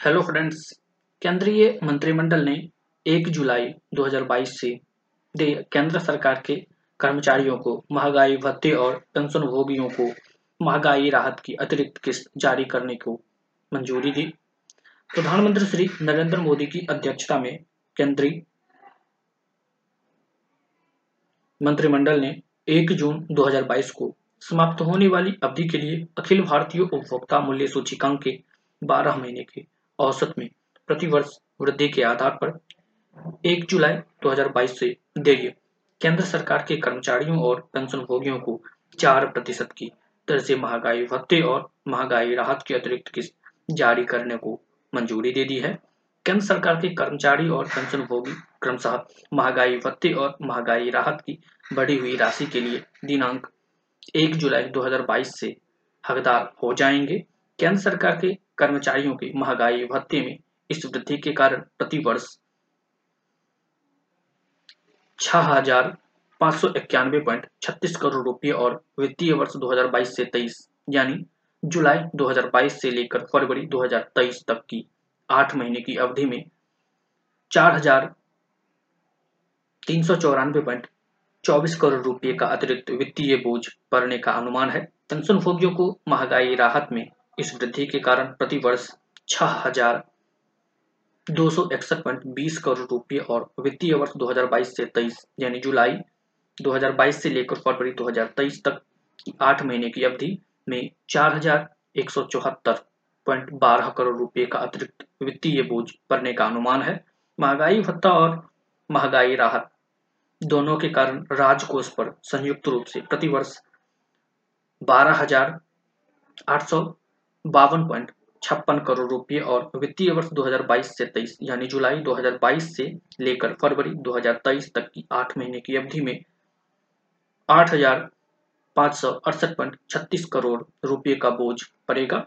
Hello friends केंद्रीय मंत्रिमंडल ने 1 जुलाई 2022 से दे केंद्र सरकार के कर्मचारियों को महँगाई, भत्ते और पेंशन भोगियों को महँगाई राहत की अतिरिक्त किस्त जारी करने को मंजूरी दी। प्रधानमंत्री श्री नरेंद्र मोदी की अध्यक्षता में केंद्रीय मंत्रिमंडल ने 1 जून 2022 को समाप्त होने वाली अवधि के लिए अखिल भारतीय उपभोक्ता मूल्य सूचकांक के 12 महीने के औसत में प्रति वर्ष वृद्धि के आधार पर 1 जुलाई 2022 से देय केंद्र सरकार के कर्मचारियों और पेंशन भोगियों को चार प्रतिशत की दर से महँगाई भत्ते और महँगाई राहत की अतिरिक्त किस्त जारी करने को मंजूरी दे दी है। केंद्र सरकार के कर्मचारी और पेंशन भोगी क्रमशः महँगाई भत्ते और महँगाई राहत की बढ़ी हुई राशि के लिए दिनांक 1 जुलाई 2022 से हकदार हो जाएँगे। केंद्र सरकार के कर्मचारियों के महँगाई, भत्ते में इस वृद्धि के कारण प्रति वर्ष छह हज़ार सौ इक्यानवे पॉइंट छत्तीस करोड़ रुपए और वित्तीय वर्ष 2022 से 23 यानी जुलाई 2022 से लेकर फरवरी 2023 तक की आठ महीने की अवधि में चार हज़ार तीन सौ चौरानवे पॉइंट चौबीस करोड़ रुपए का अतिरिक्त वित्तीय बोझ पड़ने का अनुमान है। पेंशन भोगियों को महँगाई राहत में इस वृद्धि के कारण प्रति वर्ष छह हज़ार दो सौ इकसठ पॉइंट बीस करोड़ रुपए और वित्तीय वर्ष 2022 से 23 यानी जुलाई 2022 से लेकर फरवरी 2023 तक की आठ महीने की अवधि में चार हज़ार एक सौ चौहत्तर पॉइंट बारह करोड़ रुपए का अतिरिक्त वित्तीय बोझ पड़ने का अनुमान है। महँगाई, भत्ता और महँगाई राहत दोनों के कारण राजकोष पर संयुक्त रूप से प्रति वर्ष बारह हज़ार आठ सौ बावन पॉइंट छप्पन करोड़ रुपए और वित्तीय वर्ष 2022 से 23 यानी जुलाई 2022 से लेकर फरवरी 2023 तक की आठ महीने की अवधि में आठ हज़ार पाँच सौ अड़सठ पॉइंट छत्तीस करोड़ रुपए का बोझ पड़ेगा।